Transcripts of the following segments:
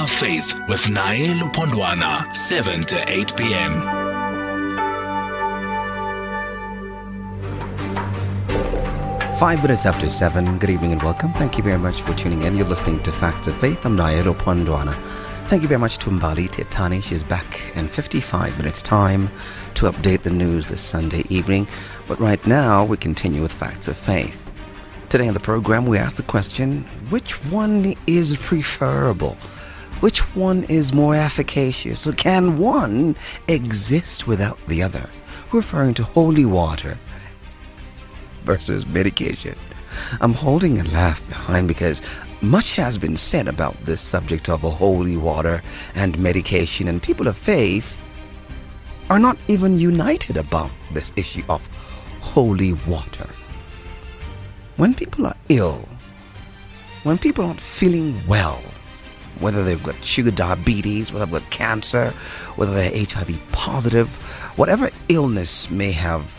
of Faith with Naye Lupondwana, 7 to 8 p.m. Five minutes after seven. Good evening and welcome. Thank you very much for tuning in. You're listening to Facts of Faith. I'm Naye Lupondwana. Thank you very much to Mbali Tetani. She's back in 55 minutes' time to update the news this Sunday evening. But right now, we continue with Facts of Faith. Today on the program, we ask the question which one is preferable? Which one is more efficacious? Or can one exist without the other? Referring to holy water versus medication. I'm holding a laugh behind because much has been said about this subject of holy water and medication, and people of faith are not even united about this issue of holy water. When people are ill, when people aren't feeling well, whether they've got sugar diabetes, whether they've got cancer, whether they're HIV positive, whatever illness may have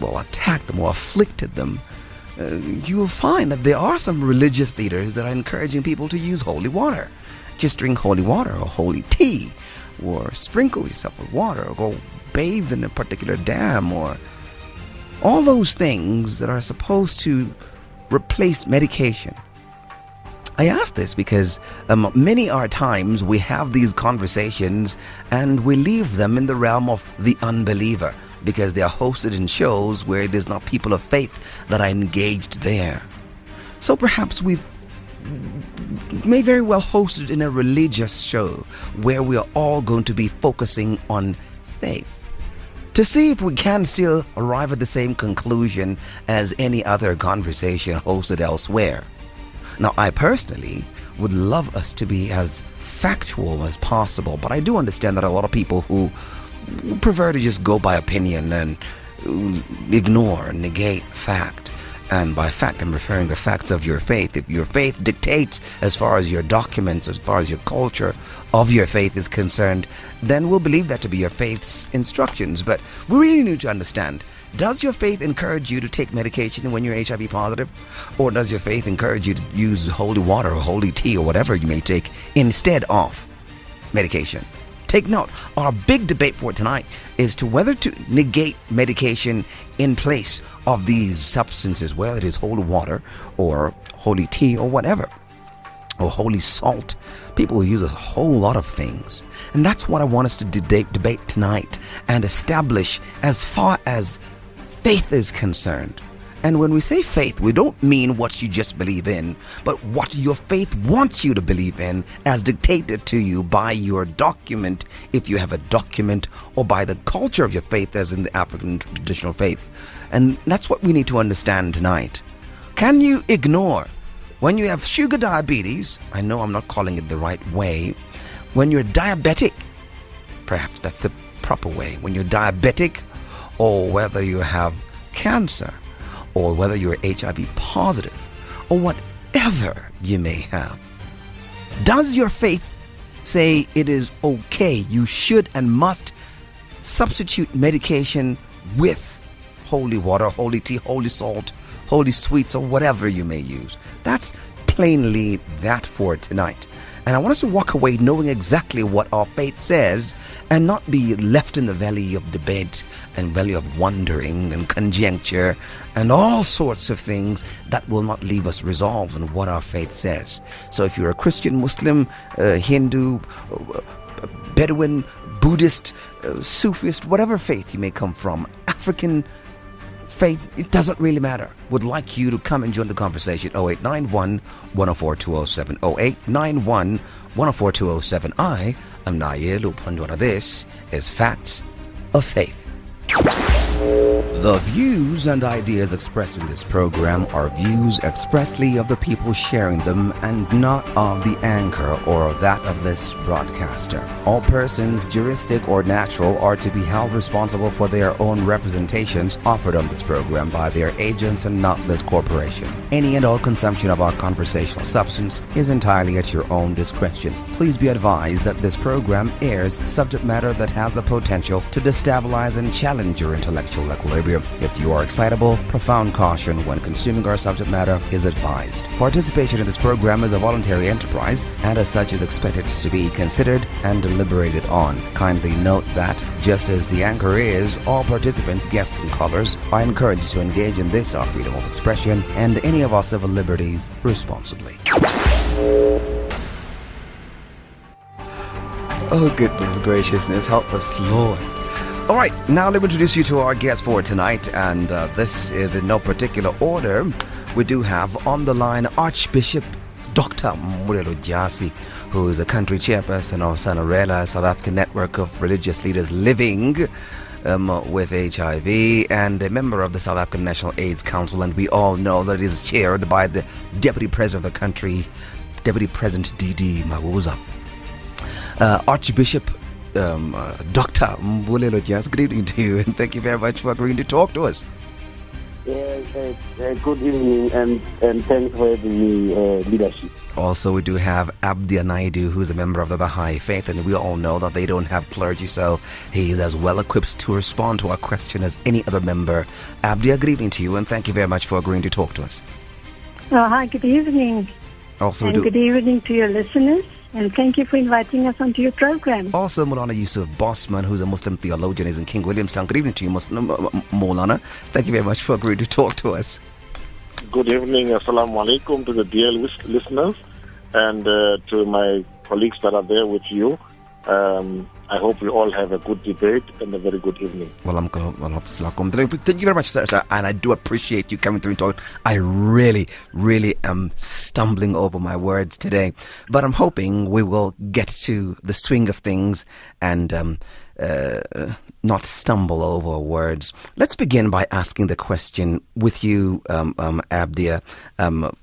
well, attacked them or afflicted them, uh, you will find that there are some religious leaders that are encouraging people to use holy water. Just drink holy water or holy tea, or sprinkle yourself with water, or go bathe in a particular dam, or all those things that are supposed to replace medication. I ask this because um, many are times we have these conversations and we leave them in the realm of the unbeliever because they are hosted in shows where it is not people of faith that are engaged there. So perhaps we may very well host it in a religious show where we are all going to be focusing on faith to see if we can still arrive at the same conclusion as any other conversation hosted elsewhere. Now, I personally would love us to be as factual as possible, but I do understand that a lot of people who prefer to just go by opinion and uh, ignore, and negate fact. And by fact, I'm referring the facts of your faith. If your faith dictates as far as your documents, as far as your culture of your faith is concerned, then we'll believe that to be your faith's instructions. But we really need to understand does your faith encourage you to take medication when you're HIV positive? Or does your faith encourage you to use holy water or holy tea or whatever you may take instead of medication? Take note, our big debate for tonight is to whether to negate medication in place of these substances, whether it is holy water or holy tea or whatever, or holy salt. People use a whole lot of things. And that's what I want us to debate, debate tonight and establish as far as faith is concerned. And when we say faith, we don't mean what you just believe in, but what your faith wants you to believe in as dictated to you by your document, if you have a document, or by the culture of your faith, as in the African traditional faith. And that's what we need to understand tonight. Can you ignore when you have sugar diabetes? I know I'm not calling it the right way. When you're diabetic, perhaps that's the proper way. When you're diabetic, or whether you have cancer or whether you're HIV positive, or whatever you may have. Does your faith say it is okay, you should and must substitute medication with holy water, holy tea, holy salt, holy sweets, or whatever you may use? That's plainly that for tonight. And I want us to walk away knowing exactly what our faith says and not be left in the valley of debate and valley of wondering and conjecture and all sorts of things that will not leave us resolved on what our faith says. So if you're a Christian, Muslim, uh, Hindu, uh, Bedouin, Buddhist, uh, Sufist, whatever faith you may come from, African, faith, it doesn't really matter. Would like you to come and join the conversation. 0891 104 207. 0891 104 207. I am Naye Lupondwana. This is Facts of Faith. The views and ideas expressed in this program are views expressly of the people sharing them and not of the anchor or that of this broadcaster. All persons, juristic or natural, are to be held responsible for their own representations offered on this program by their agents and not this corporation. Any and all consumption of our conversational substance is entirely at your own discretion. Please be advised that this program airs subject matter that has the potential to destabilize and challenge your intellectual intellectual equilibrium. If you are excitable, profound caution when consuming our subject matter is advised. Participation in this program is a voluntary enterprise and as such is expected to be considered and deliberated on. Kindly note that, just as the anchor is, all participants, guests, and callers are encouraged to engage in this our freedom of expression and any of our civil liberties responsibly. Oh, goodness graciousness, help us, Lord. All right, now let me introduce you to our guest for tonight, and uh, this is in no particular order. We do have on the line Archbishop Dr. Mbulelo Dyasi, who is a country chairperson of SANERELA, South African network of religious leaders living um, with HIV, and a member of the South African National AIDS Council. And we all know that it is chaired by the Deputy President of the country, Deputy President D.D. Mabuza. Uh, Archbishop um, uh, Dr. Mbulelo Dyasi, good evening to you, and thank you very much for agreeing to talk to us. Uh, uh, uh, good evening and, and thanks for the uh, leadership. Also, we do have Abdia Naidoo, who's a member of the Baha'i faith, and we all know that they don't have clergy, so he is as well equipped to respond to our question as any other member. Abdia, good evening to you, and thank you very much for agreeing to talk to us. Oh, hi, good evening. Also, we and do. good evening to your listeners. And thank you for inviting us onto your program. Also, Moulana Yusuf Bosman, who's a Muslim theologian, is in King Williamstown. Good evening to you, Muslim, Maulana. Thank you very much for agreeing to talk to us. Good evening, assalamu alaikum to the dear lis- listeners and uh, to my colleagues that are there with you. Um, I hope we all have a good debate and a very good evening. Well, I'm going to Thank you very much, sir, sir. And I do appreciate you coming through and talking. I really, really am stumbling over my words today. But I'm hoping we will get to the swing of things and um, uh, not stumble over words. Let's begin by asking the question with you, um, um, Abdia. Um,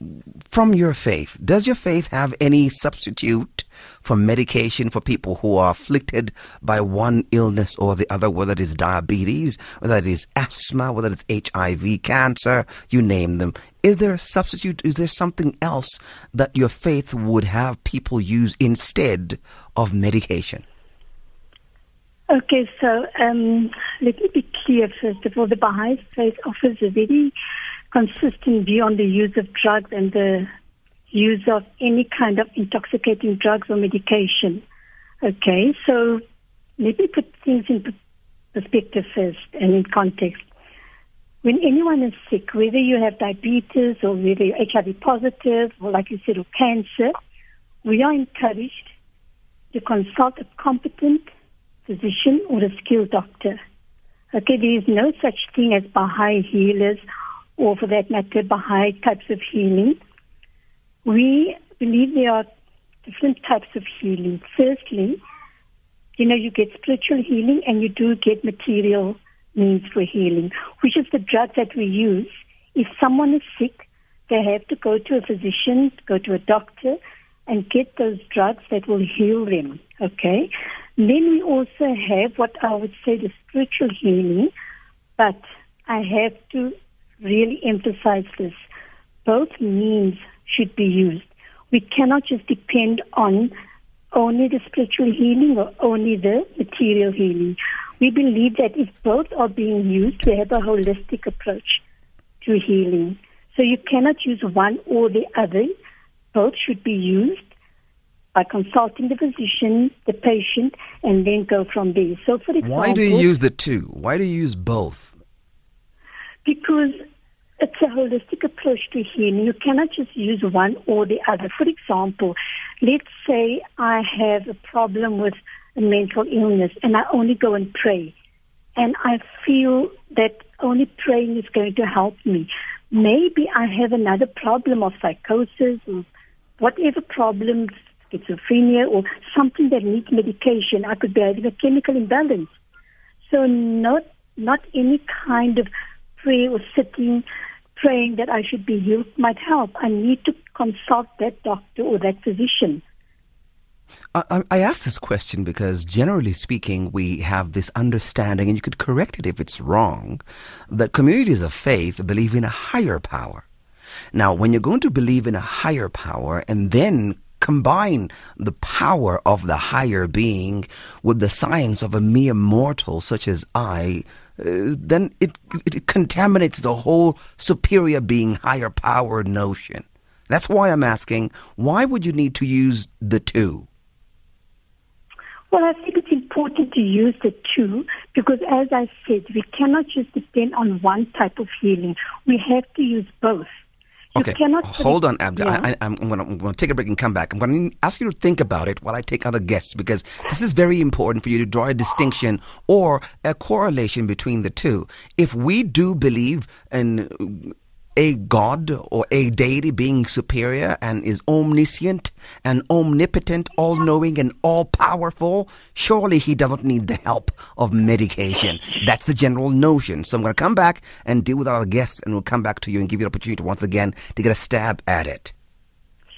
from your faith, does your faith have any substitute for medication for people who are afflicted by one illness or the other, whether it is diabetes, whether it is asthma, whether it's HIV, cancer, you name them? Is there a substitute? Is there something else that your faith would have people use instead of medication? Okay, so um, let me be clear first of all. The Baha'i faith offers a very consistent view on the use of drugs and the use of any kind of intoxicating drugs or medication. Okay, so let me put things in perspective first and in context. When anyone is sick, whether you have diabetes or whether you're HIV positive or, like you said, or cancer, we are encouraged to consult a competent physician or a skilled doctor. Okay, there is no such thing as Baha'i healers or for that matter, Baha'i types of healing. We believe there are different types of healing. Firstly, you know, you get spiritual healing and you do get material means for healing, which is the drug that we use. If someone is sick, they have to go to a physician, go to a doctor, and get those drugs that will heal them. Okay? Then we also have what I would say the spiritual healing, but I have to really emphasize this. Both means should be used. We cannot just depend on only the spiritual healing or only the material healing. We believe that if both are being used, we have a holistic approach to healing. So you cannot use one or the other. Both should be used by consulting the physician, the patient, and then go from there. So, for example, Why do you use the two? Why do you use both? because it's a holistic approach to healing. You cannot just use one or the other. For example, let's say I have a problem with a mental illness and I only go and pray. And I feel that only praying is going to help me. Maybe I have another problem of psychosis or whatever problem, schizophrenia or something that needs medication. I could be having a chemical imbalance. So not not any kind of prayer or sitting praying that I should be healed might help. I need to consult that doctor or that physician. I, I ask this question because, generally speaking, we have this understanding, and you could correct it if it's wrong, that communities of faith believe in a higher power. Now, when you're going to believe in a higher power and then combine the power of the higher being with the science of a mere mortal such as I, uh, then it, it contaminates the whole superior being, higher power notion. That's why I'm asking, why would you need to use the two? Well, I think it's important to use the two because, as I said, we cannot just depend on one type of healing. We have to use both. Okay, hold on, Abdi. Yeah. I, I'm going to take a break and come back. I'm going to ask you to think about it while I take other guests because this is very important for you to draw a distinction or a correlation between the two. If we do believe in a God or a deity being superior and is omniscient and omnipotent, all knowing and all powerful, surely he doesn't need the help of medication. That's the general notion. So I'm going to come back and deal with our guests and we'll come back to you and give you the opportunity once again to get a stab at it.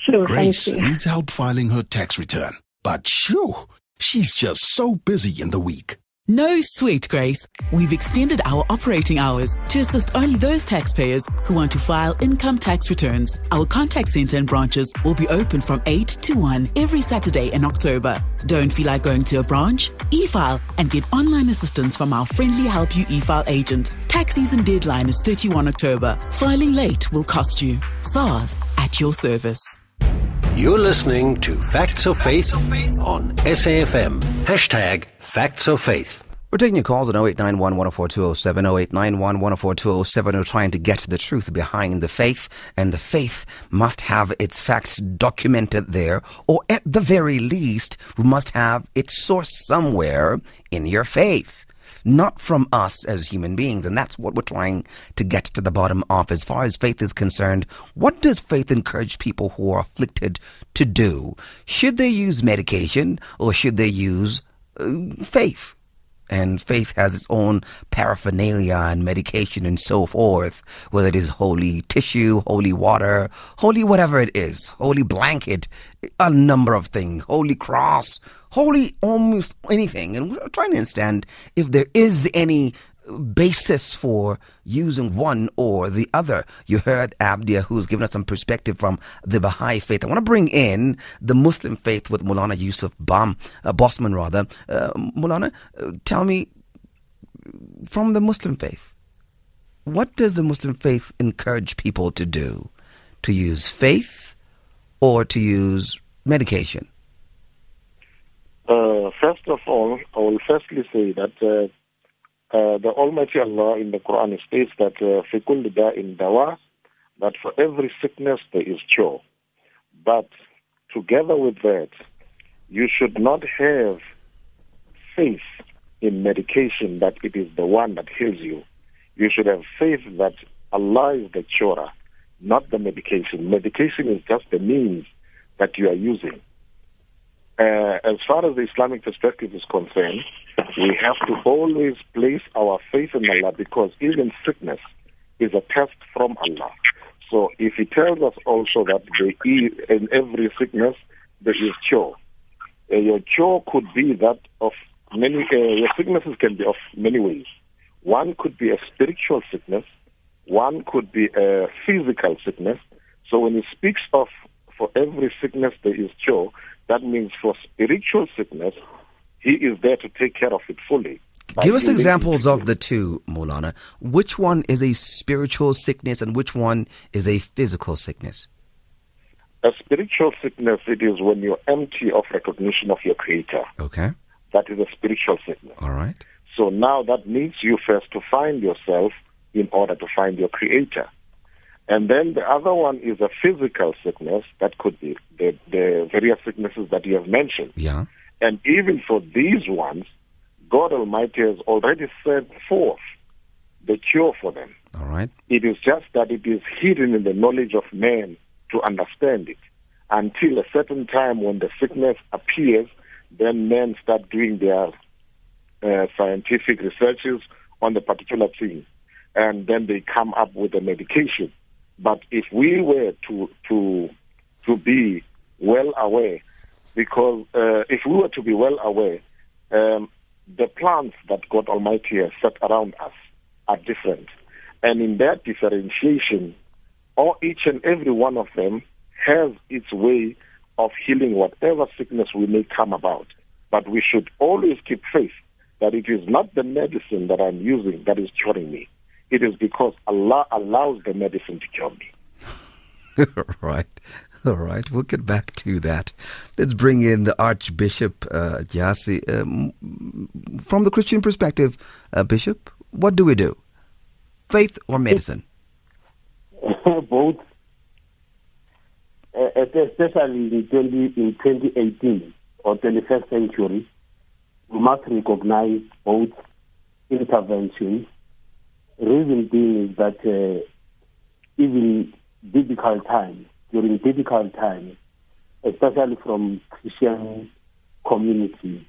Sure, Grace thank you. needs help filing her tax return. But shoo, she's just so busy in the week. No sweet, Grace. We've extended our operating hours to assist only those taxpayers who want to file income tax returns. Our contact center and branches will be open from 8 to 1 every Saturday in October. Don't feel like going to a branch? E-file and get online assistance from our friendly Help You e-file agent. Tax season deadline is 31 October. Filing late will cost you. SARS at your service. You're listening to Facts of Faith on SAFM. Hashtag Facts of Faith. We're taking your calls at 0891 104207, 0891 104207. We're trying to get the truth behind the faith, and the faith must have its facts documented there, or at the very least, we must have its source somewhere in your faith. Not from us as human beings, and that's what we're trying to get to the bottom of. As far as faith is concerned, what does faith encourage people who are afflicted to do? Should they use medication or should they use uh, faith? and faith has its own paraphernalia and medication and so forth, whether it is holy tissue, holy water, holy whatever it is, holy blanket, a number of things, holy cross, holy almost anything. And we're trying to understand if there is any basis for using one or the other. You heard Abdia, who's given us some perspective from the Baha'i faith. I want to bring in the Muslim faith with Moulana Yusuf Bam, uh, Bosman rather. Uh, Moulana, uh, tell me, from the Muslim faith, what does the Muslim faith encourage people to do? To use faith or to use medication? Uh, first of all, I will firstly say that uh, uh, the Almighty Allah in the Quran states that uh, في كل داء دواء, that for every sickness there is cure. But together with that, you should not have faith in medication that it is the one that heals you. You should have faith that Allah is the curer, not the medication. Medication is just the means that you are using. Uh, as far as the Islamic perspective is concerned, we have to always place our faith in Allah because even sickness is a test from Allah. So if He tells us also that in every sickness there is cure, uh, your cure could be that of many. Uh, your sicknesses can be of many ways. One could be a spiritual sickness. One could be a physical sickness. So when He speaks of for every sickness there is cure, that means for spiritual sickness, He is there to take care of it fully. Give us examples of the two, Moulana. Which one is a spiritual sickness and which one is a physical sickness? A spiritual sickness, it is when you're empty of recognition of your Creator. Okay. That is a spiritual sickness. All right. So now that needs you first to find yourself in order to find your Creator. And then the other one is a physical sickness. That could be the, the various sicknesses that you have mentioned. Yeah. And even for these ones, God Almighty has already set forth the cure for them. All right. It is just that it is hidden in the knowledge of man to understand it. Until a certain time when the sickness appears, then men start doing their uh, scientific researches on the particular thing, and then they come up with a medication. But if we were to to to be well aware, because uh, if we were to be well aware, um, the plants that God Almighty has set around us are different, and in that differentiation, all each and every one of them has its way of healing whatever sickness we may come about. But we should always keep faith that it is not the medicine that I'm using that is curing me. It is because Allah allows the medicine to cure me. right. All right, we'll get back to that. Let's bring in the Archbishop uh. Um, from the Christian perspective, uh, Bishop, what do we do? Faith or medicine? Both. Uh, especially in, 20, in 2018 or 21st century, we must recognize both interventions. Reason being is that uh, even difficult times, during difficult times, especially from Christian community,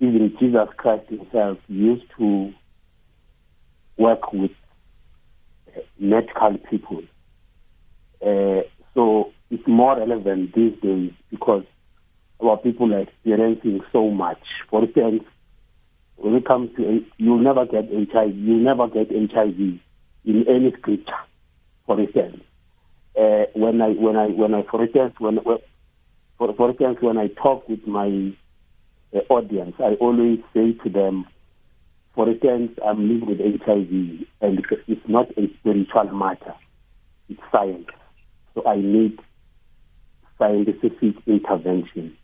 even Jesus Christ himself used to work with uh, medical people. Uh, so it's more relevant these days because our people are experiencing so much. For instance, when it comes to you'll never get HIV, you'll never get HIV in any scripture. For instance, uh, when I when I when I for instance when for for instance when I talk with my uh, audience, I always say to them, for instance, I'm living with HIV, and it's not a spiritual matter; it's science. So I need scientific intervention.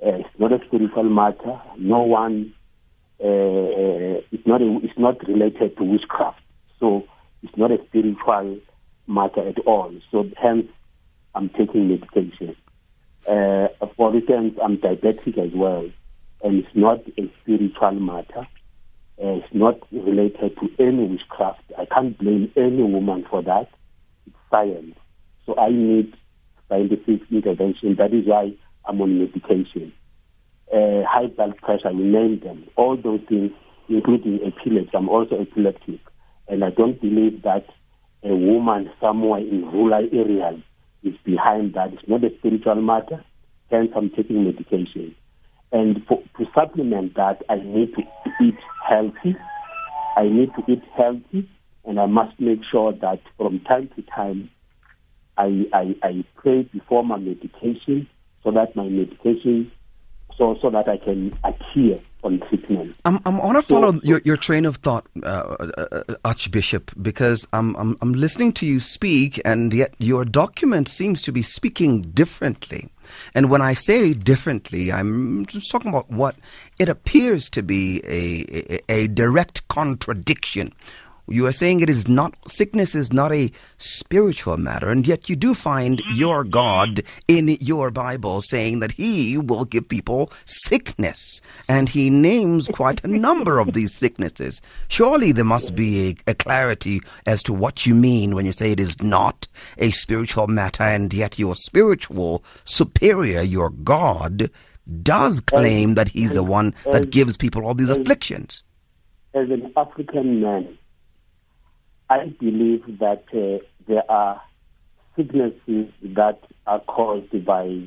Uh, it's not a spiritual matter. No one. Uh, it's not. A, it's not related to witchcraft. So it's not a spiritual matter at all. So hence, I'm taking medication. Uh, for instance, I'm diabetic as well, and it's not a spiritual matter. Uh, it's not related to any witchcraft. I can't blame any woman for that. It's science. So I need scientific intervention. That is why I'm on medication. Uh, high blood pressure, we name them. All those things, including epilepsy. I'm also epileptic. And I don't believe that a woman somewhere in rural areas is behind that. It's not a spiritual matter. Hence, I'm taking medication. And for, to supplement that, I need to eat healthy. I need to eat healthy, and I must make sure that from time to time, I, I, I pray before my medication so that my medication, so, so that I can adhere on treatment. I'm, I'm, I want to follow your, your train of thought, uh, uh, uh, Archbishop, because I'm, I'm, I'm listening to you speak, and yet your document seems to be speaking differently. And when I say differently, I'm just talking about what it appears to be a, a, a direct contradiction you are saying it is not, sickness is not a spiritual matter, and yet you do find mm-hmm. your God in your Bible saying that He will give people sickness. And He names quite a number of these sicknesses. Surely there must be a, a clarity as to what you mean when you say it is not a spiritual matter, and yet your spiritual superior, your God, does claim that He's the one that gives people all these afflictions. As an African man, I believe that uh, there are sicknesses that are caused by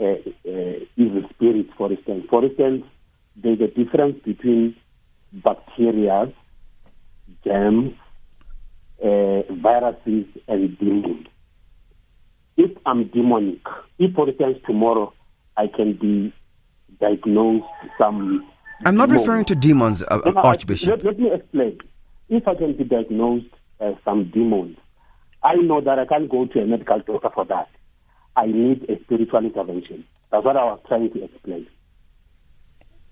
uh, uh, evil spirits, for instance. For instance, there's a difference between bacteria, germs, uh, viruses, and demons. If I'm demonic, if, for instance, tomorrow I can be diagnosed some. I'm not demon. referring to demons, uh, Archbishop. Let, let me explain if I can be diagnosed as some demons, I know that I can't go to a medical doctor for that. I need a spiritual intervention. That's what I was trying to explain.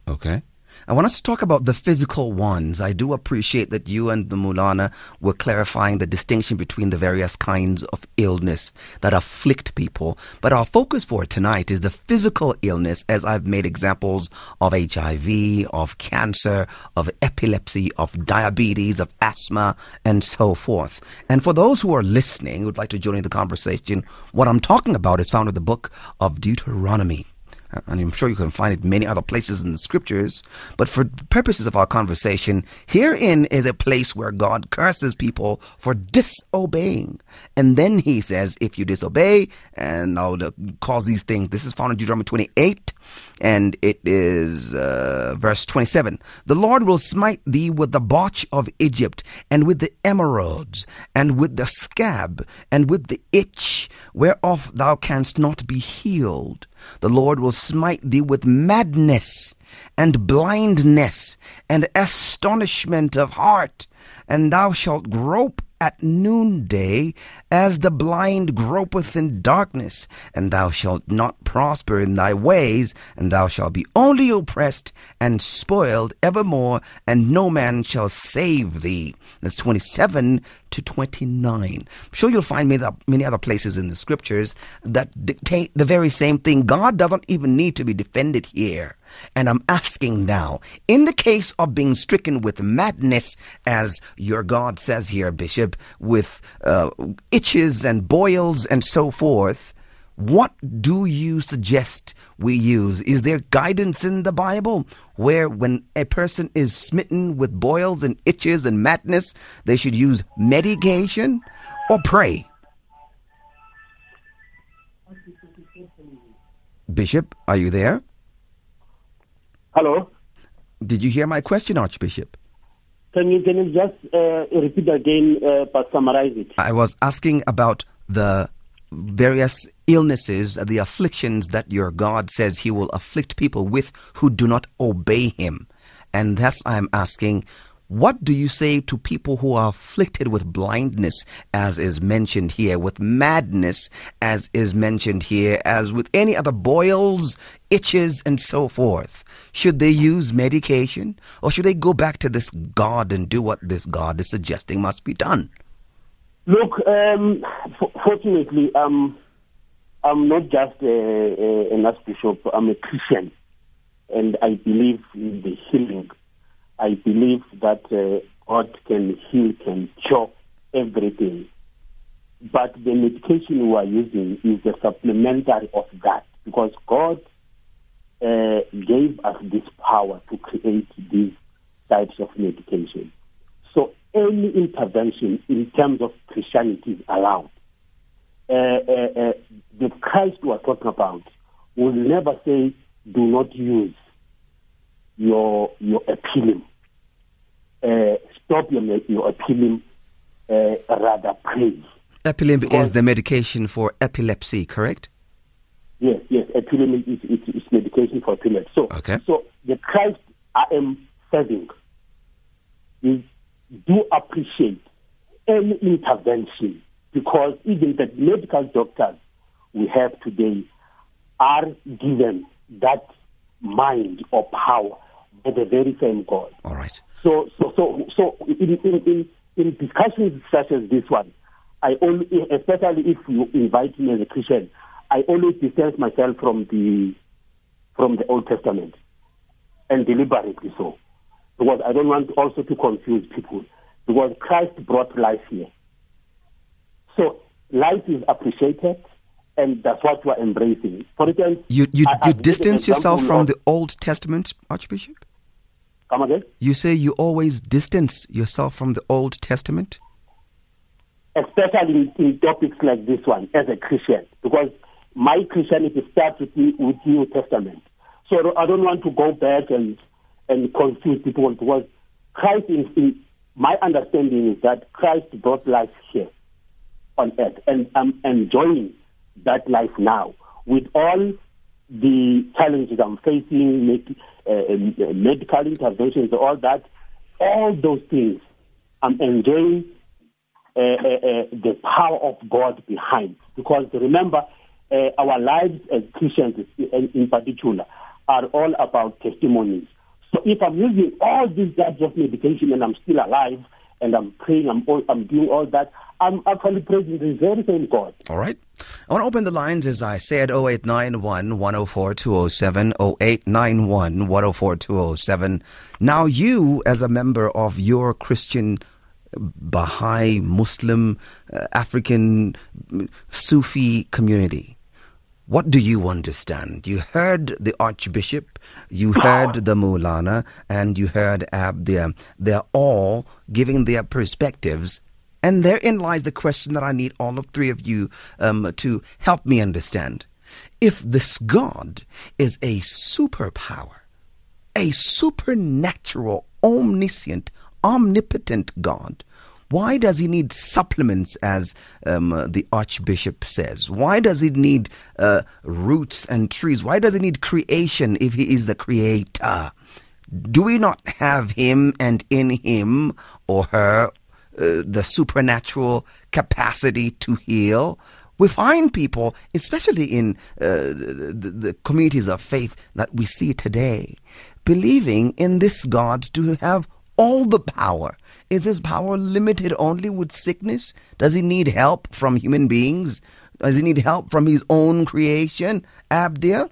Okay. I want us to talk about the physical ones. I do appreciate that you and the Moulana were clarifying the distinction between the various kinds of illness that afflict people. But our focus for tonight is the physical illness, as I've made examples of HIV, of cancer, of epilepsy, of diabetes, of asthma, and so forth. And for those who are listening, who would like to join in the conversation, what I'm talking about is found in the book of Deuteronomy and I'm sure you can find it many other places in the scriptures. But for purposes of our conversation, herein is a place where God curses people for disobeying. And then he says, if you disobey and I'll cause these things, this is found in Deuteronomy 28 and it is uh, verse 27. The Lord will smite thee with the botch of Egypt, and with the emerods, and with the scab, and with the itch, whereof thou canst not be healed. The Lord will smite thee with madness, and blindness, and astonishment of heart, and thou shalt grope at noonday, as the blind gropeth in darkness, and thou shalt not prosper in thy ways, and thou shalt be only oppressed and spoiled evermore, and no man shall save thee. That's 27 to 29. I'm sure you'll find many, many other places in the scriptures that dictate the very same thing. God doesn't even need to be defended here. And I'm asking now, in the case of being stricken with madness, as your God says here, Bishop, with uh, itches and boils and so forth, what do you suggest we use? Is there guidance in the Bible where when a person is smitten with boils and itches and madness, they should use medication or pray? Bishop, are you there? Hello. Did you hear my question, Archbishop? Can you can you just uh, repeat again, uh, but summarize it? I was asking about the various illnesses, the afflictions that your God says He will afflict people with who do not obey Him. And thus I'm asking, what do you say to people who are afflicted with blindness, as is mentioned here, with madness, as is mentioned here, as with any other boils, itches, and so forth? Should they use medication, or should they go back to this God and do what this God is suggesting must be done? Look, um, f- fortunately, um, I'm not just a, a, an archbishop, I'm a Christian, and I believe in the healing I believe that uh, God can heal, can cure everything. But the medication we are using is a supplementary of that because God uh, gave us this power to create these types of medication. So any intervention in terms of Christianity is allowed. Uh, uh, uh the Christ we are talking about will never say, do not use your your Epilim. Uh, stop your your Epilim, uh, rather praise. Epilim is the medication for epilepsy, correct? Yes, yes. Epilim is, is, is medication for epilepsy. So, okay. so the Christ I am serving is do appreciate any intervention because even the medical doctors we have today are given that mind or power by the very same God. All right. So, so, so, so in, in, in, in discussions such as this one, I only, especially if you invite me as a Christian, I always distance myself from the from the Old Testament, and deliberately so, because I don't want also to confuse people. Because Christ brought life here, so life is appreciated, and that's what we're embracing. For instance, you you, you distance yourself from the Old Testament, Archbishop. Come again? You say you always distance yourself from the Old Testament? Especially in, in topics like this one, as a Christian, because my Christianity starts with, the with New Testament. So I don't want to go back and, and confuse people because Christ, in, in my understanding is that Christ brought life here on earth, and I'm enjoying that life now with all the challenges I'm facing, make, uh, uh, medical interventions, all that, all those things, I'm enjoying uh, uh, uh the power of God behind. Because remember, uh, our lives as Christians, in particular, are all about testimonies. So if I'm using all these types of medication and I'm still alive, and I'm praying, I'm, all, I'm doing all that. I'm actually praising the very same God. All right. I want to open the lines as I said 0891 104 207, 0891 104 207. Now, you, as a member of your Christian Baha'i, Muslim, uh, African, Sufi community, what do you understand? You heard the Archbishop, you heard the Moulana, and you heard Abdia. They're all giving their perspectives. And therein lies the question that I need all of three of you um, to help me understand. if this God is a superpower, a supernatural, omniscient, omnipotent God, why does he need supplements, as um, uh, the Archbishop says? Why does he need uh, roots and trees? Why does he need creation if he is the creator? Do we not have him and in him or her uh, the supernatural capacity to heal? We find people, especially in uh, the, the communities of faith that we see today, believing in this God to have all the power is his power limited only with sickness? Does he need help from human beings? Does he need help from his own creation? Abdia?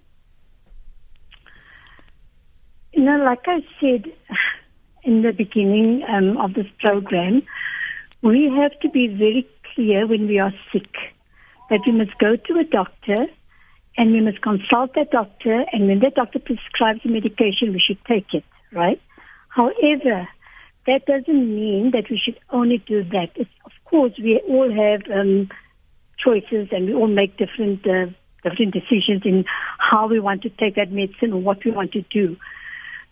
You know, like I said in the beginning um, of this program, we have to be very clear when we are sick that we must go to a doctor and we must consult that doctor, and when that doctor prescribes a medication, we should take it, right? However, that doesn't mean that we should only do that. It's, of course, we all have um, choices and we all make different uh, different decisions in how we want to take that medicine or what we want to do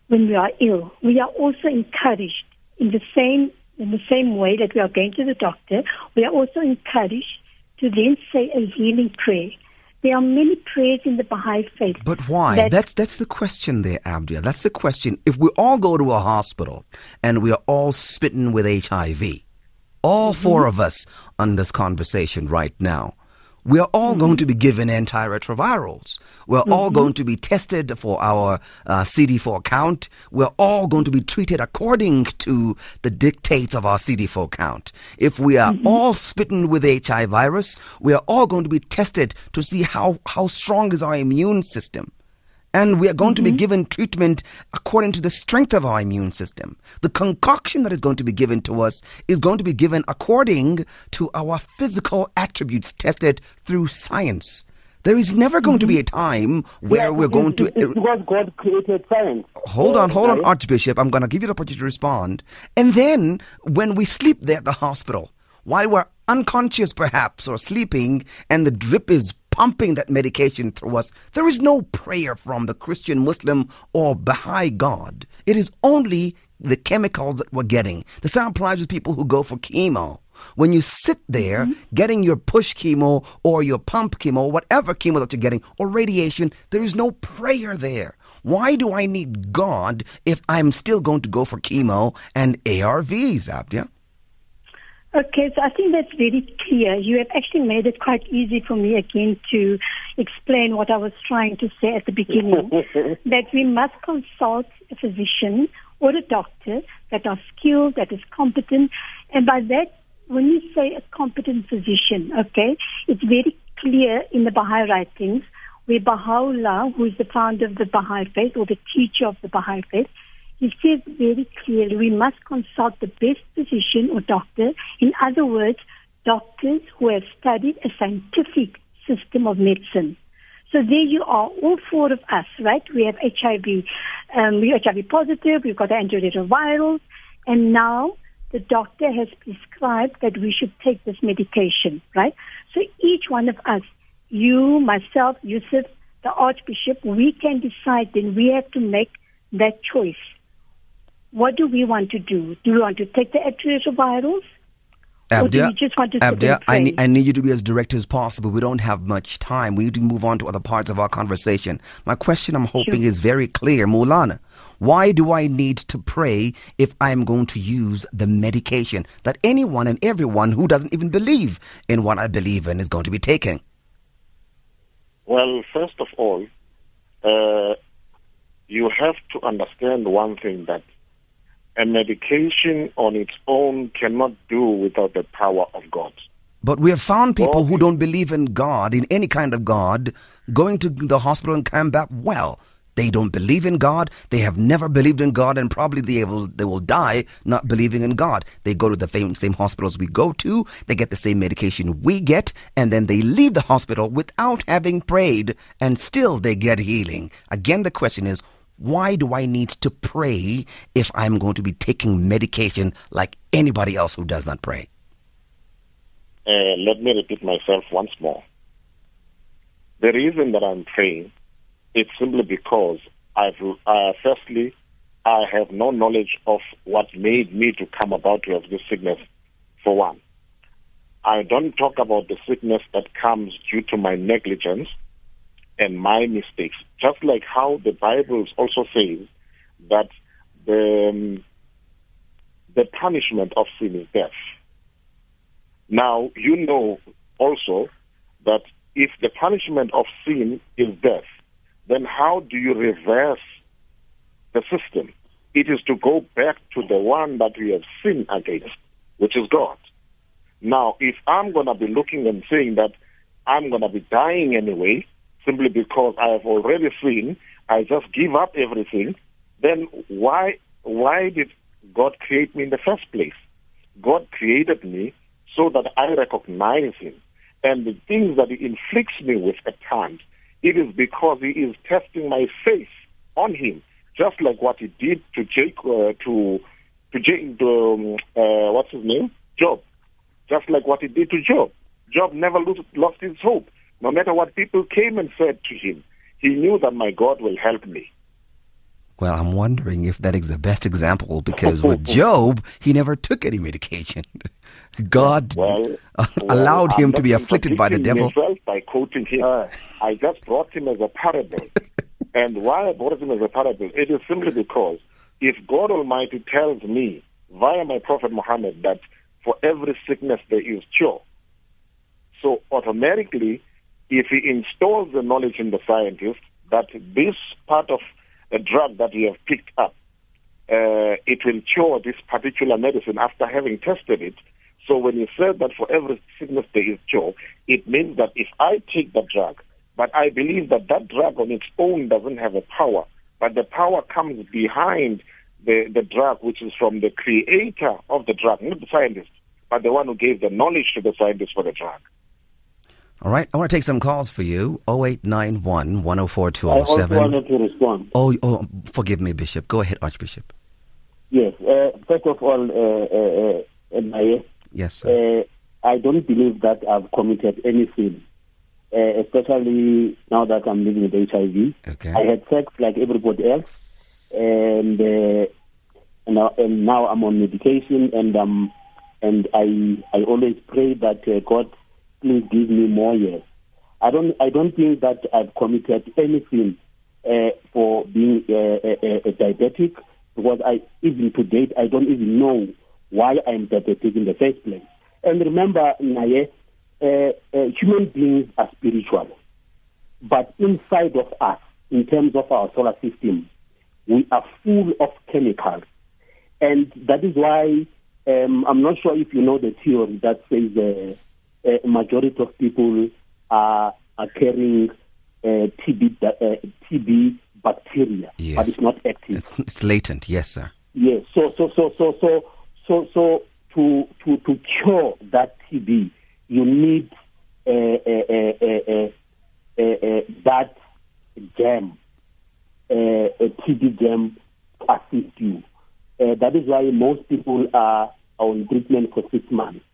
when we are ill. We are also encouraged in the same in the same way that we are going to the doctor. We are also encouraged to then say a healing prayer there are many prayers in the Baha'i faith. But why? That that's that's the question there, Abdia. That's the question. If we all go to a hospital and we are all smitten with HIV, all mm-hmm. four of us on this conversation right now, we are all mm-hmm. going to be given antiretrovirals. We're mm-hmm. all going to be tested for our uh, CD4 count. We're all going to be treated according to the dictates of our CD4 count. If we are mm-hmm. all smitten with HIV virus, we are all going to be tested to see how, how strong is our immune system and we are going mm-hmm. to be mm-hmm. given treatment according to the strength of our immune system. The concoction that is going to be given to us is going to be given according to our physical attributes tested through science. There is never going mm-hmm. to be a time where yeah, we're going to. because God created science. Hold on, hold on, Archbishop. I'm going to give you the opportunity to respond. And then when we sleep there at the hospital, while we're unconscious perhaps or sleeping, and the drip is pumping that medication through us. There is no prayer from the Christian, Muslim, or Baha'i God. It is only the chemicals that we're getting. The same applies with people who go for chemo. When you sit there mm-hmm. getting your push chemo or your pump chemo, whatever chemo that you're getting, or radiation, there is no prayer there. Why do I need God if I'm still going to go for chemo and ARVs, Abdia? Okay, so I think that's very clear. You have actually made it quite easy for me again to explain what I was trying to say at the beginning. that we must consult a physician or a doctor that are skilled, that is competent. And by that, when you say a competent physician, okay, it's very clear in the Baha'i writings where Baha'u'llah, who is the founder of the Baha'i faith or the teacher of the Baha'i faith, he says very clearly we must consult the best physician or doctor. In other words, doctors who have studied a scientific system of medicine. So there you are, all four of us, right? We have HIV, um, we're HIV positive, we've got antiretrovirals, and now the doctor has prescribed that we should take this medication, right? So each one of us, you, myself, Yusuf, the Archbishop, we can decide then we have to make that choice what do we want to do? Do we want to take the antiretrovirals? Abdia, Abdia I, need, I need you to be as direct as possible. We don't have much time. We need to move on to other parts of our conversation. My question, I'm hoping, sure. is very clear. Moulana, why do I need to pray if I'm going to use the medication that anyone and everyone who doesn't even believe in what I believe in is going to be taking? Well, first of all, uh, you have to understand one thing that a medication on its own cannot do without the power of God. But we have found people God who don't believe in God, in any kind of God, going to the hospital and come back well. They don't believe in God. They have never believed in God, and probably they will they will die not believing in God. They go to the same, same hospitals we go to. They get the same medication we get, and then they leave the hospital without having prayed, and still they get healing. Again, the question is, why do I need to pray if I'm going to be taking medication like anybody else who does not pray? Uh, let me repeat myself once more. The reason that I'm praying, it's simply because I've, uh, firstly, I have no knowledge of what made me to come about to have this sickness, for one. I don't talk about the sickness that comes due to my negligence and my mistakes. Just like how the Bible also says that the, um, the punishment of sin is death. Now, you know also that if the punishment of sin is death, then how do you reverse the system? It is to go back to the one that we have sinned against, which is God. Now, if I'm going to be looking and saying that I'm going to be dying anyway, simply because I have already seen, I just give up everything, then why why did God create me in the first place? God created me so that I recognize Him. And the things that He inflicts me with at times, it is because He is testing my faith on Him, just like what He did to Jake, uh, to to Jake, um, uh, what's his name, Job, just like what He did to Job. Job never lost his hope, no matter what people came and said to him. He knew that my God will help me. Well, I'm wondering if that is the best example because with Job, he never took any medication. God well, allowed well, him to be afflicted by the devil. By quoting him, uh. I just brought him as a parable. and why I brought him as a parable, it is simply because if God Almighty tells me via my Prophet Muhammad that for every sickness there is cure, so automatically, if he installs the knowledge in the scientist that this part of a drug that you have picked up, uh, it will cure this particular medicine after having tested it. So when you said that for every sickness there is cure, it means that if I take the drug, but I believe that that drug on its own doesn't have a power, but the power comes behind the, the drug, which is from the creator of the drug, not the scientist, but the one who gave the knowledge to the scientist for the drug. All right, I want to take some calls for you. 0891 104 207. I wanted to respond. Oh, oh, forgive me, Bishop. Go ahead, Archbishop. Yes. Uh, first of all, uh, uh, uh yes, uh, I don't believe that I've committed any sin, uh, especially now that I'm living with HIV. Okay. I had sex like everybody else, and and now, and now I'm on medication, and um, and I I always pray that God please give me more years. I don't I don't think that I've committed anything uh, for being a, a, a, diabetic because I even to date I don't even know why I'm diabetic in the first place. And remember, Naye, uh, uh, human beings are spiritual, but inside of us, in terms of our solar system, we are full of chemicals, and that is why um, I'm not sure if you know the theory that says uh, a majority of people are, are carrying uh, TB, uh, TB bacteria, yes. but it's not active. It's, it's, latent, yes, sir. Yes. So, so, so, so, so, so, so to to to cure that TB, you need uh, uh, uh, that germ, a TB germ, to assist you. that is why most people are on treatment for six months.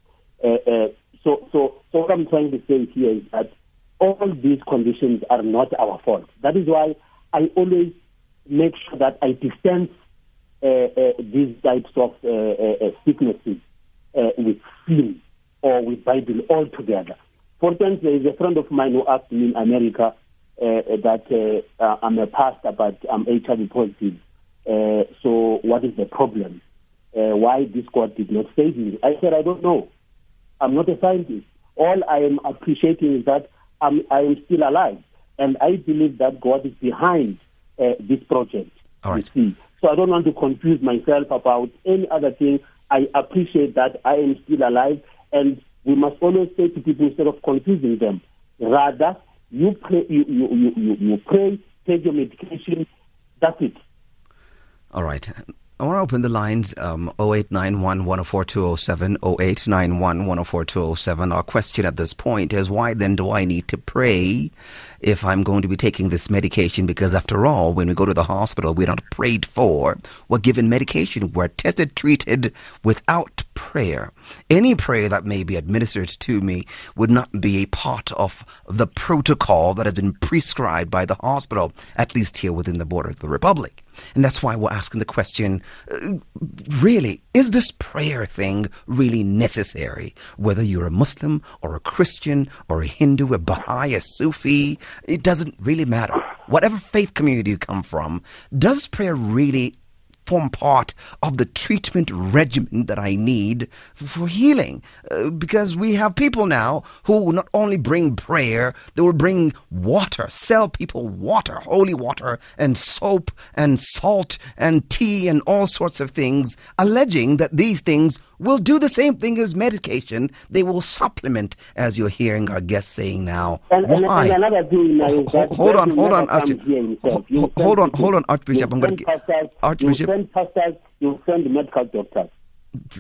I'm trying to say here is that all these conditions are not our fault. That is why I always make sure that I distance uh, uh, these types of uh, uh, uh sicknesses uh, with sin or with Bible altogether. For instance, there is a friend of mine who asked me in America that I'm a pastor, but I'm HIV positive. so what is the problem? why this God did not save me? I said, I don't know. I'm not a scientist. All I am appreciating is that I'm, I am still alive. And I believe that God is behind uh, this project. All right. So I don't want to confuse myself about any other thing. I appreciate that I am still alive. And we must always say to people instead of confusing them, rather, you pray, you, you, you, you pray, take your medication, that's it. All right. I want to open the lines um, 0891 104207, 0891 104207. Our question at this point is why then do I need to pray if I'm going to be taking this medication? Because after all, when we go to the hospital, we're not prayed for. We're given medication. We're tested, treated without prayer. Any prayer that may be administered to me would not be a part of the protocol that has been prescribed by the hospital, at least here within the borders of the Republic. And that's why we're asking the question uh, really, is this prayer thing really necessary? Whether you're a Muslim or a Christian or a Hindu, a Baha'i, a Sufi, it doesn't really matter. Whatever faith community you come from, does prayer really form part of the treatment regimen that I need for healing. Uh, because we have people now who will not only bring prayer, they will bring water, sell people water, holy water, and soap, and salt, and tea, and all sorts of things, alleging that these things will do the same thing as medication. They will supplement, as you're hearing our guest saying now. And, Why? And, another thing now is that hold on, hold on, Archbishop. here himself. You Hold- hold on, hold on, Archbishop. I'm send gi- pastors, Archbishop. You send pastors, you send medical doctors.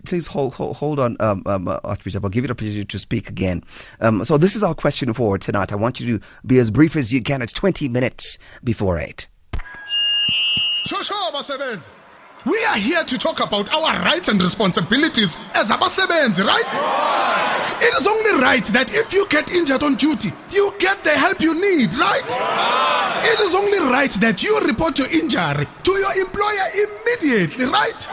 please hold hold, hold on, um, um, uh, Archbishop. I'll give you the opportunity to speak again. Um, so this is our question for tonight. I want you to be as brief as you can. It's 20 minutes before 8. Shosho abasebenzi. We are here to talk about our rights and responsibilities as abasebenzi, right? It is only right that if you get injured on duty, you get the help you need, right? It is only right that you report your injury to your employer immediately, right?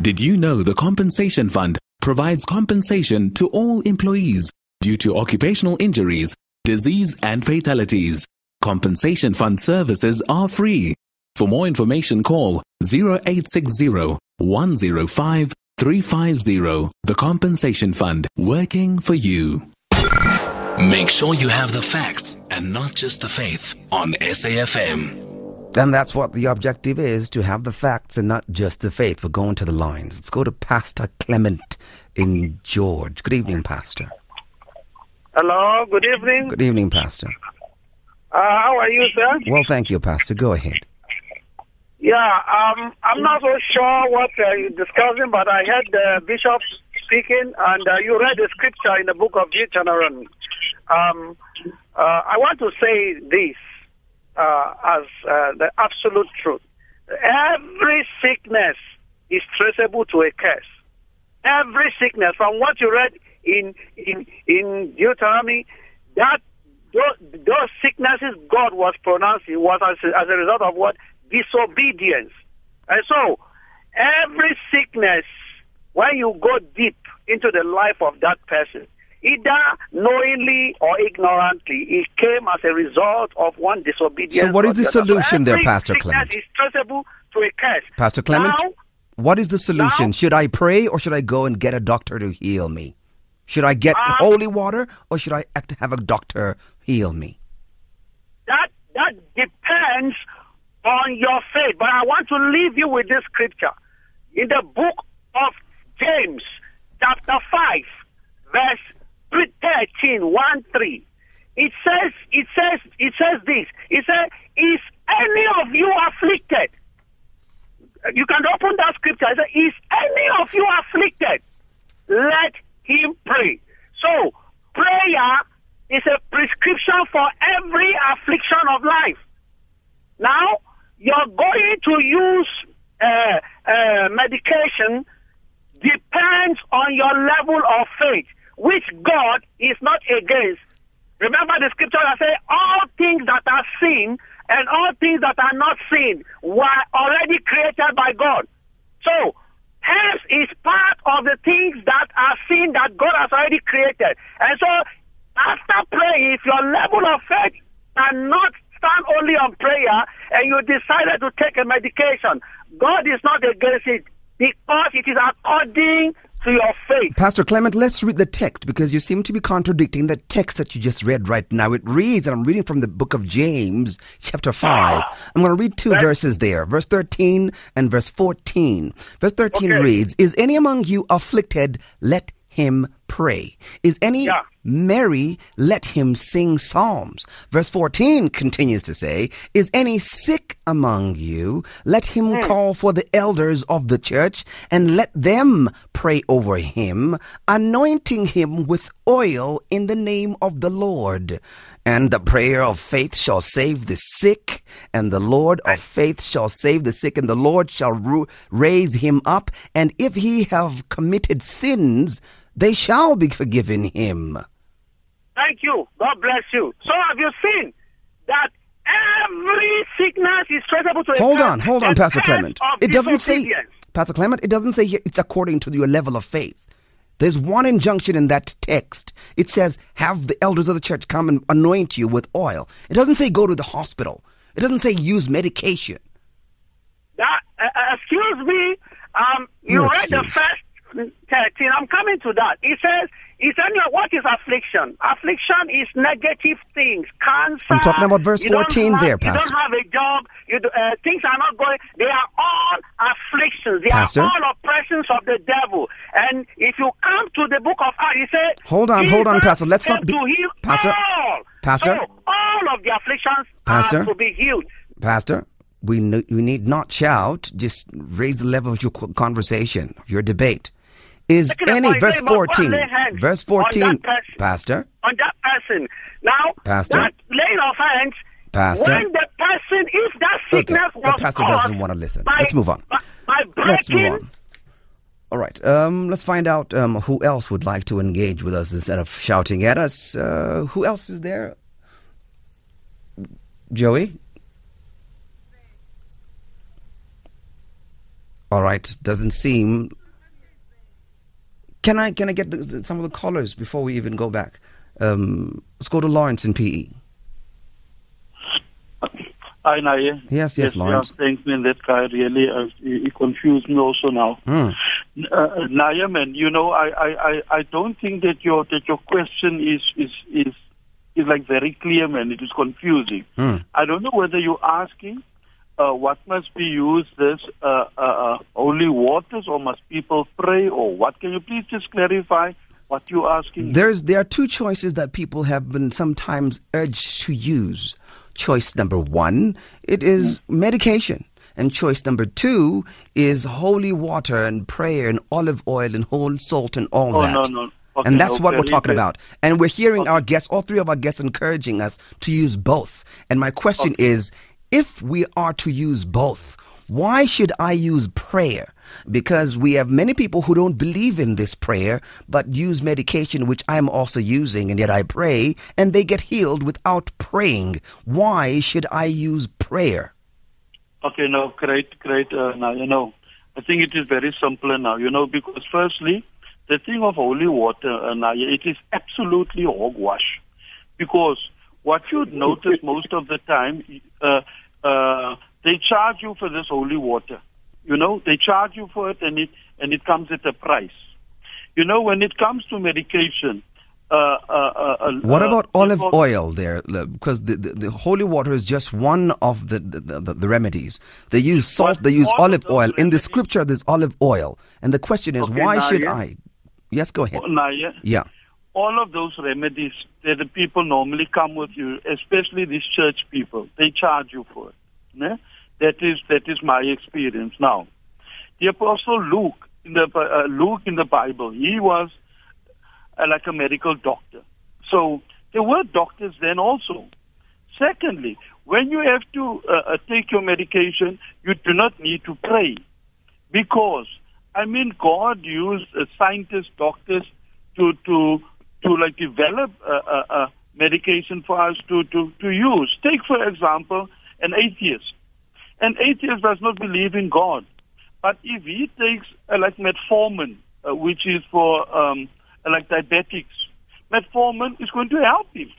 Did you know the Compensation Fund provides compensation to all employees due to occupational injuries, disease, and fatalities? Compensation Fund services are free. For more information, call 0860 105 350. The Compensation Fund, working for you. Make sure you have the facts and not just the faith on SAFM. And that's what the objective is to have the facts and not just the faith. We're going to the lines. Let's go to Pastor Clement in George. Good evening, Pastor. Hello, good evening. Good evening, Pastor. Uh, how are you, sir? Well, thank you, Pastor. Go ahead. Yeah, um, I'm not so sure what uh, you're discussing, but I heard the bishop speaking, and uh, you read the scripture in the book of Deuteronomy. Um, uh, I want to say this uh, as uh, the absolute truth. Every sickness is traceable to a curse. Every sickness, from what you read in in in Deuteronomy, that those, those sicknesses God was pronouncing was as, as a result of what disobedience. And so, every sickness, when you go deep into the life of that person, either knowingly or ignorantly, it came as a result of one disobedience. So what is the solution there, Pastor Clement? is traceable to a curse. Pastor Clement, Now, what is the solution? now- should I pray or should I go and get a doctor to heal me? Should I get Uh, holy water or should I have a doctor heal me? that that depends on your faith. But I want to leave you with this scripture in the book of James, chapter five, verse 13, 1 3. It says, it says, it says this. It says, "Is any of you afflicted?" You can open that scripture. It says, "Is any of you afflicted?" Let him pray. So, prayer is a prescription for every affliction of life. Now, you're going to use uh, uh, medication depends on your level of faith, which God is not against. Remember the scripture that say all things that are seen and all things that are not seen were already created by God. So, hence is part of the things that are seen that God has already created. And so, after praying, if your level of faith cannot stand only on prayer and you decided to take a medication, God is not against it because it is according to your faith. Pastor Clement, let's read the text because you seem to be contradicting the text that you just read right now. It reads, and I'm reading from the book of James, chapter 5. I'm going to read two verses there, verse 13 and verse 14. Verse 13 Okay. reads, Is any among you afflicted? Let him pray? Is any Yeah. merry? Let him sing psalms. Verse 14 continues to say, Is any sick among you? Let him Hmm. call for the elders of the church and let them pray over him, anointing him with oil in the name of the Lord. And the prayer of faith shall save the sick, and the Lord of faith shall save the sick, and the Lord shall ru- raise him up. And if he have committed sins, they shall be forgiven him. Thank you. God bless you. So have you seen that every sickness is traceable to Hold on, hold on, Pastor Clement. It doesn't say. Pastor Clement, it doesn't say here it's according to your level of faith. There's one injunction in that text. It says, have the elders of the church come and anoint you with oil. It doesn't say go to the hospital. It doesn't say use medication. That, uh, uh, excuse me. Um, you read the first 13. I'm coming to that. It says, it says, what is affliction? Affliction is negative things. Cancer. I'm talking about verse 14 have- there, You Pastor. don't have a job. You do, uh, things are not going. They are all afflictions. They Pastor? are all oppressions of the devil. And if you come to the book of Acts, he said, Hold on, hold on, Pastor. Let's not be- Pastor? all. Pastor? So all of the afflictions Pastor? are to be healed. Pastor, we, we need not shout. Just raise the level of your co- conversation, your debate. Is any, verse say, but 14, verse 14, that person. Pastor, on that person. Now, Pastor? that laying of hands, Pastor? when the person, if that sickness Okay, sickness the pastor doesn't wanna listen. by- Let's move on. By, by let's move on. All right, um, let's find out um, who else would like to engage with us instead of shouting at us. Uh, who else is there? Joey? All right, doesn't seem. Can I can I get the, some of the callers before we even go back? Um, let's go to Lawrence in. PE. Hi, Naye. Yes, yes, Lawrence. Yeah, thanks, man. That guy really, uh, he, he confused me also now. Hmm. Uh, Naye, man, you know, I, I, I, I don't think that your that your question is is is is like very clear, man. It is confusing. Hmm. I don't know whether you're asking uh, what must be used as uh, uh, uh, holy waters, or must people pray, or what? Can you please just clarify what you're asking? There's there are two choices that people have been sometimes urged to use. Choice number one, it is medication. And choice number two is holy water and prayer and olive oil and whole salt and all Oh, that. no, no. Okay, and that's no, what we're talking good. about. And we're hearing our guests, all three of our guests, encouraging us to use both. And my question is if we are to use both, why should I use prayer? Because we have many people who don't believe in this prayer, but use medication, which I'm also using, and yet I pray, and they get healed without praying. Why should I use prayer? Okay, no, great, great. Uh, now, you know, I think it is very simple now, you know, because firstly, the thing of holy water, uh, now, it is absolutely hogwash. Because what you'd notice most of the time, uh, uh, they charge you for this holy water. You know, they charge you for it and it, and it comes at a price. You know, when it comes to medication, uh, uh, uh, uh, What about olive oil there? Because the, the, the holy water is just one of the, the, the, remedies. They use salt, they use olive oil. In the scripture, there's olive oil. And the question is, Okay, why now, should yeah. I? Yes, go ahead. Now, yeah. Yeah. All of those remedies that the people normally come with you, especially these church people, they charge you for it. That is that is my experience. Now, the apostle Luke in the uh, Luke in the Bible, he was uh, like a medical doctor. So there were doctors then also. Secondly, when you have to uh, uh, take your medication, you do not need to pray because I mean God used uh, scientists, doctors to to to like develop uh, uh, uh, medication for us to, to to use. Take for example an atheist. An atheist does not believe in God, but if he takes uh, like metformin, uh, which is for um, uh, like diabetics, metformin is going to help him.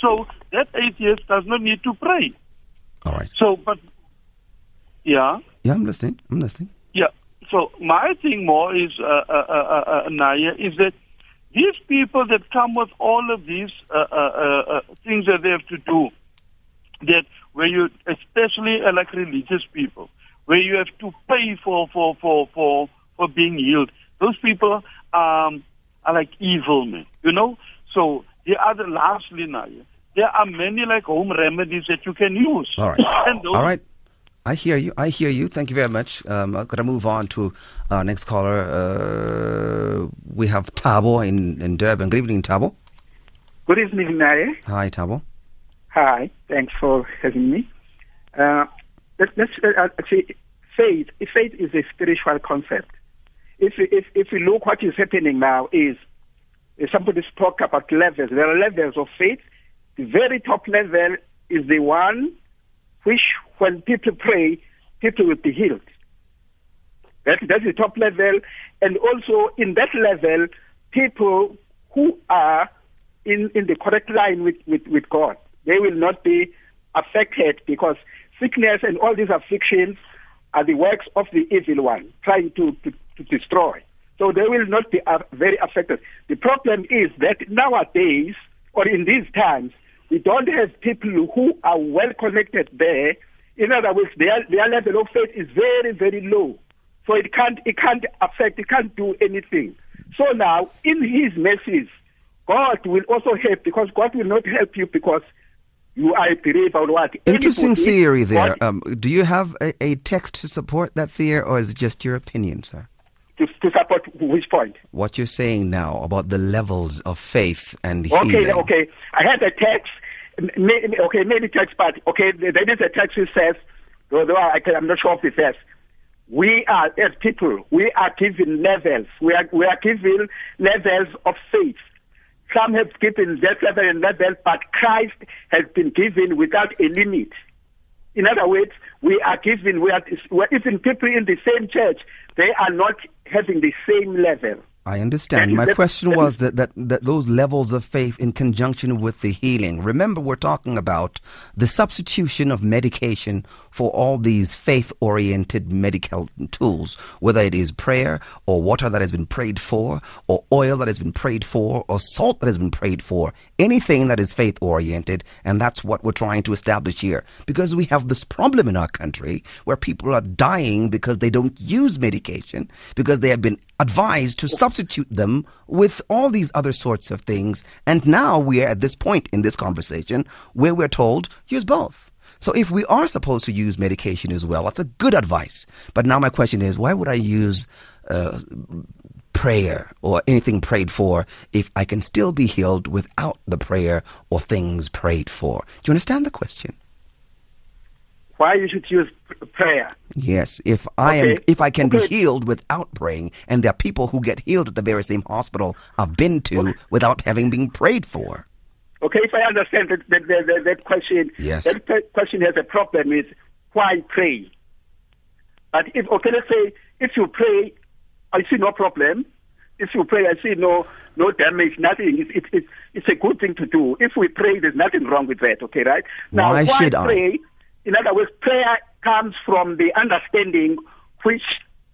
So that atheist does not need to pray. All right. So, but yeah. Yeah, I'm listening. I'm listening. Yeah. So my thing more is, uh, uh, uh, uh, uh, Naye, is that these people that come with all of these uh, uh, uh, uh, things that they have to do, that where you, especially uh, like religious people, where you have to pay for for for for for being healed. Those people um, are like evil men. You know? So the other lastly now, there are many like home remedies that you can use. All right. All right. I hear you. I hear you. Thank you very much. Um, I'm going to move on to our next caller. Uh, we have Tabo in, in Durban. Good evening, Tabo. Good evening, Naye. Hi, Tabo. Hi, thanks for having me. Uh, let's, let's uh, actually, faith. Faith is a spiritual concept. If we- if if we look what is happening now is, is somebody spoke about levels. There are levels of faith. The very top level is the one which, when people pray, people will be healed. That, that's the top level. And also in that level, people who are in, in the correct line with, with, with God, they will not be affected because sickness and all these afflictions are the works of the evil one trying to, to, to destroy. So they will not be uh, very affected. The problem is that nowadays, or in these times, we don't have people who are well connected there. In other words, their, their level of faith is very, very low. So it can't, it can't affect, it can't do anything. So now, in his message, God will also help because God will not help you because you are a believer or what. Interesting Anybody- theory there. Um, do you have a, a text to support that theory, or is it just your opinion, sir? To, to support which point? What you're saying now about the levels of faith and healing. Okay, okay. I had a text. Okay, maybe text, but okay, there is a text which says, although I can, I'm not sure of the verse. We are as people, we are given levels. We are we are given levels of faith. Some have given that level and level, but Christ has been given without a limit. In other words, we are given, we are, even people in the same church, they are not having the same level. I understand. My question was that, that, that those levels of faith in conjunction with the healing. Remember, we're talking about the substitution of medication for all these faith oriented medical tools, whether it is prayer or water that has been prayed for, or oil that has been prayed for, or salt that has been prayed for, anything that is faith oriented. And that's what we're trying to establish here. Because we have this problem in our country where people are dying because they don't use medication, because they have been advised to substitute them with all these other sorts of things. And now we are at this point in this conversation where we're told use both. So if we are supposed to use medication as well, that's a good advice. But now my question is, why would I use uh, prayer or anything prayed for if I can still be healed without the prayer or things prayed for? Do you understand the question? Why you should use prayer? Yes, if I am, if I can Okay. be healed without praying, and there are people who get healed at the very same hospital I've been to without having been prayed for. Okay, if I understand that, that, that, that, question, Yes. that question has a problem is why pray? But if, okay, let's say if you pray, I see no problem. If you pray, I see no no damage, nothing. It's, it's, it's, it's a good thing to do. If we pray, there's nothing wrong with that, okay, right? Now, Why should I? In other words, prayer comes from the understanding which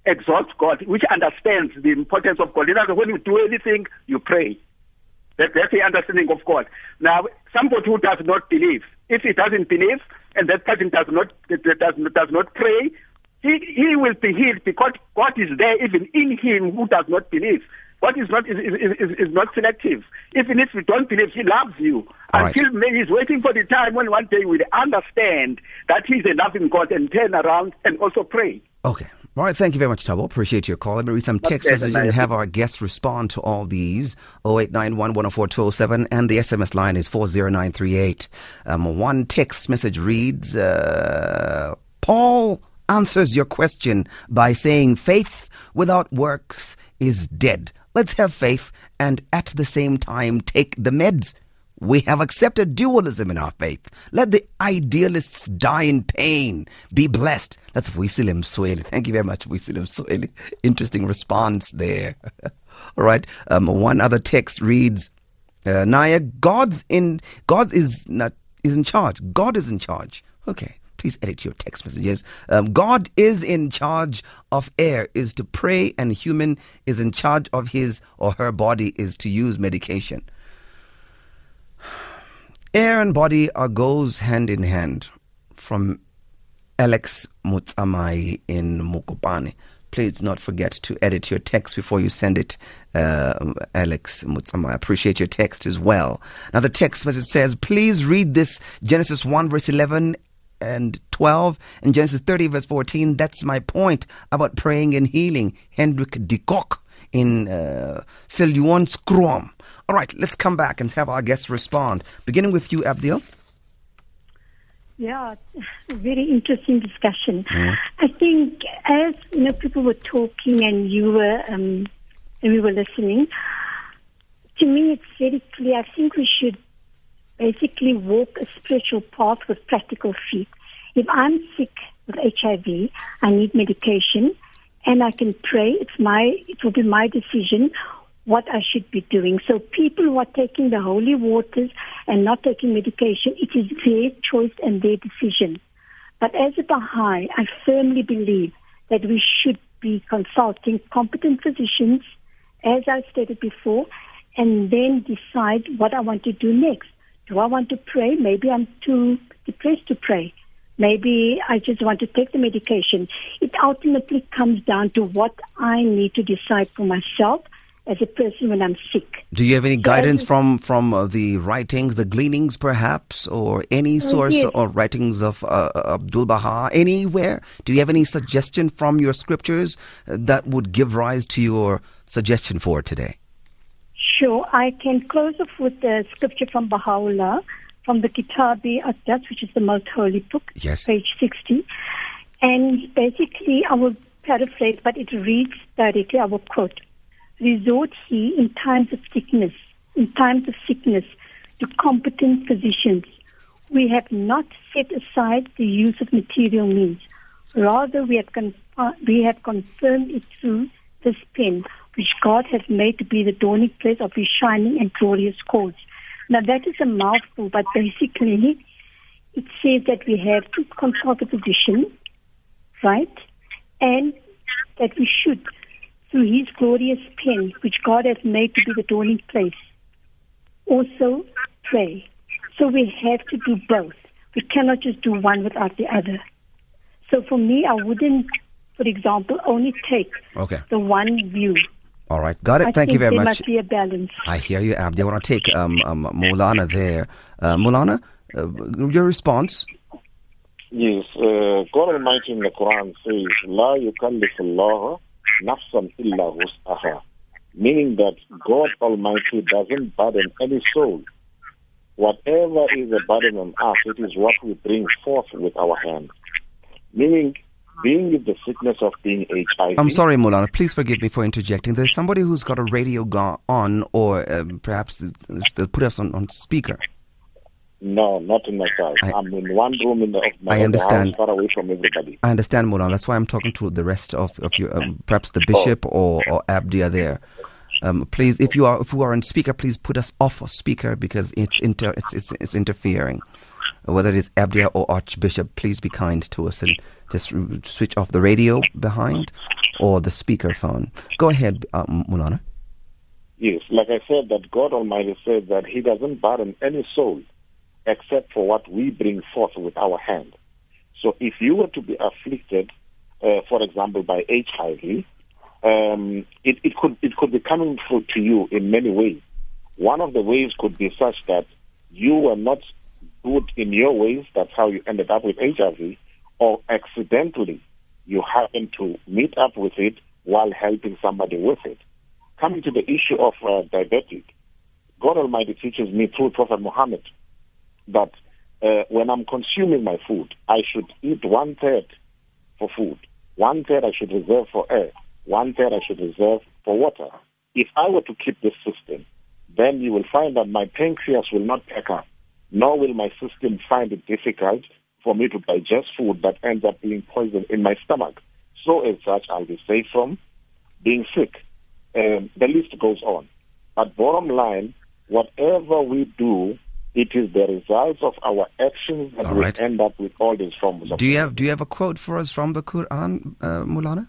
exalts God, which understands the importance of God. In other words, when you do anything, you pray. That, that's the understanding of God. Now, somebody who does not believe, if he doesn't believe, and that person does not does, does not pray, he he will be healed because God is there even in him who does not believe. God is not is, is, is, not selective. Even if you don't believe, He loves you. All right. Until maybe He's waiting for the time when one day we'll understand that He's a loving God and turn around and also pray. Okay. All right. Thank you very much, Tabo. Appreciate your call. Let me read some text messages and have our guests respond to all these. 0891 104 207 and the SMS line is 40938. Um, one text message reads uh, Paul answers your question by saying faith without works is dead. Let's have faith and at the same time take the meds. We have accepted dualism in our faith. Let the idealists die in pain. Be blessed. That's Sweli. Thank you very much, Sweli. Interesting response there. All right. Um, one other text reads, uh, Naye, God's in God's is not is in charge. God is in charge. Okay. Please edit your text messages. Um, God is in charge of air, is to pray, and human is in charge of his or her body, is to use medication. Air and body are goes hand in hand. From Alex Mutsamai in Mokopane. please not forget to edit your text before you send it, uh, Alex Mutsama. I appreciate your text as well. Now, the text message says, please read this Genesis 1, verse 11 and 12 and Genesis 30, verse 14. That's my point about praying and healing. Hendrik de Kock in uh, Phil Scrum. All right, let's come back and have our guests respond. Beginning with you, Abdia. Yeah, very interesting discussion. Mm. I think as you know, people were talking and you were um, and we were listening. To me, it's very clear. I think we should basically walk a spiritual path with practical feet. If I'm sick with HIV, I need medication, and I can pray. It's my it will be my decision what I should be doing. So people who are taking the holy waters and not taking medication, it is their choice and their decision. But as a Baha'i, I firmly believe that we should be consulting competent physicians, as I stated before, and then decide what I want to do next. Do I want to pray? Maybe I'm too depressed to pray. Maybe I just want to take the medication. It ultimately comes down to what I need to decide for myself as a person when I'm sick. Do you have any so guidance from from uh, the writings, the gleanings, perhaps, or any oh, source yes. or writings of uh, Abdu'l-Baha anywhere? Do you have any suggestion from your scriptures uh, that would give rise to your suggestion for today? Sure, I can close off with the scripture from Baha'u'llah from the Kitab-i-Aqdas, which is the most holy book, yes. page 60. And basically, I will paraphrase, but it reads directly, I will quote resort he in times of sickness, in times of sickness, to competent physicians. We have not set aside the use of material means. Rather, we have, we have confirmed it through this pen, which God has made to be the dawning place of His shining and glorious cause. Now, that is a mouthful, but basically, it says that we have to consult the physician, right? And that we should through his glorious pen, which God has made to be the dwelling place. Also, pray. So we have to do both. We cannot just do one without the other. So for me, I wouldn't, for example, only take okay. the one view. All right, got it. I Thank you very there much. Must be a balance. I hear you, Abdi. I want to take um, um, Moulana there. Uh, Moulana, uh, your response? Yes, uh, God Almighty in the Quran says, "La yukallifu nafsan illa wus'aha, meaning that God Almighty doesn't burden any soul. Whatever is a burden on us, it is what we bring forth with our hands. Meaning, being with the sickness of being HIV. I'm sorry, Moulana. Please forgive me for interjecting. There's somebody who's got a radio go- on, or um, perhaps they'll put us on, on speaker. No, not in my house. I, am in one room in the, of my I understand. house, far away from everybody. I understand, Moulana. That's why I'm talking to the rest of, of you, um, perhaps the bishop oh. or, or Abdi are there. Um, please, if you are if you are on speaker, please put us off of speaker because it's inter it's it's, it's interfering. Whether it is Abdia or Archbishop, please be kind to us and just switch off the radio behind or the speaker phone. Go ahead, um, Moulana. Yes, like I said, that God Almighty said that He doesn't burden any soul except for what we bring forth with our hand. So if you were to be afflicted, uh, for example, by HIV, um, it, it, could it could be coming through to you in many ways. One of the ways could be such that you were not good in your ways. That's how you ended up with HIV, or accidentally you happened to meet up with it while helping somebody with it. Coming to the issue of uh, diabetic, God Almighty teaches me through Prophet Muhammad that uh, when I'm consuming my food, I should eat one third for food, one third I should reserve for air, one third I should reserve for water. If I were to keep this system, then you will find that my pancreas will not pack up, nor will my system find it difficult for me to digest food that ends up being poisoned in my stomach. So, as such, I'll be safe from being sick. Um, the list goes on. But bottom line, whatever we do it is the results of our actions that we end up with all these forms of. Do you have Do you have a quote for us from the Quran, uh, Moulana?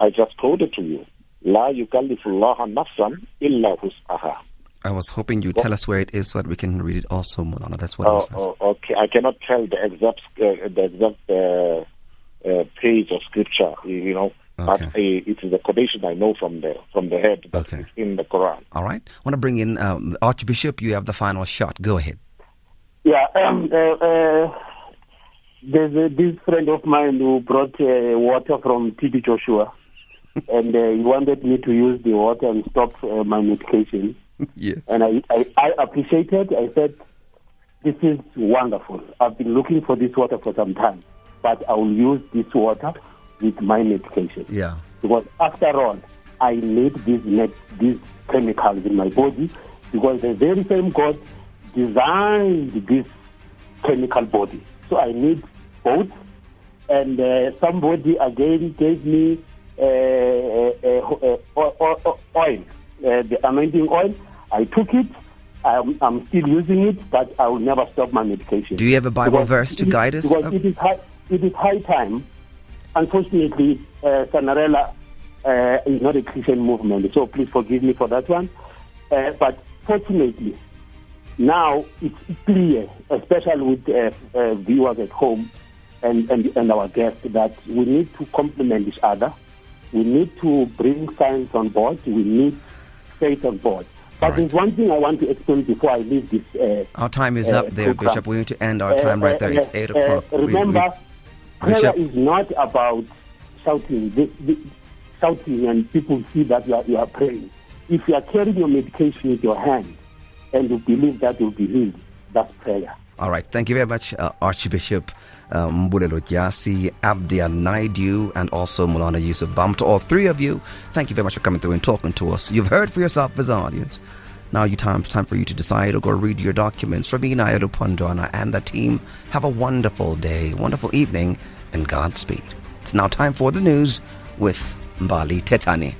I just quoted to you. La yukallifullah nafsan illa wus'aha. I was hoping you'd tell us where it is so that we can read it also, Moulana. That's what oh, I was oh, okay. I cannot tell the exact uh, the exact uh, uh, page of scripture. You know, But uh, it is a quotation I know from the from the head that's Okay. in the Quran. All right. I want to bring in um, Archbishop. You have the final shot. Go ahead. Yeah, um, uh, uh, there's a, this friend of mine who brought uh, water from TB Joshua, and uh, he wanted me to use the water and stop uh, my medication. yes. And I, I, I appreciated. I said, "This is wonderful. I've been looking for this water for some time, but I will use this water with my medication Yeah. because after all, I need these these chemicals in my body because the very same God designed this chemical body. So I need both. And uh, somebody again gave me oil, uh, the anointing oil. I took it. I'm, I'm still using it, but I will never stop my medication. Do you have a Bible Because verse to is- guide us? Because Uh, it is high, it is high time. Unfortunately, uh, SANERELA uh, is not a Christian movement, so please forgive me for that one. Uh, but fortunately, now it's clear, especially with uh, uh, viewers at home and, and, and our guests, that we need to complement each other. We need to bring science on board. We need faith on board. But there's one thing I want to explain before I leave this. Uh, Our time is uh, up there, program. Bishop. We need to end our time right there. It's 8 uh, o'clock. We- we- remember, prayer is not about shouting, the, the, shouting, and people see that you are, you are praying. If you are carrying your medication with your hand and you believe that you'll be healed, that's prayer. All right. Thank you very much, uh, Archbishop um, Mbulelo Dyasi, Abdia Naidoo, and also Moulana Yusuf Bam. To all three of you, thank you very much for coming through and talking to us. You've heard for yourself as an audience. Now you time, it's time for you to decide or go read your documents. For me, Naye Lupondwana and the team, have a wonderful day, wonderful evening, and Godspeed. It's now time for the news with Mbali Tetani.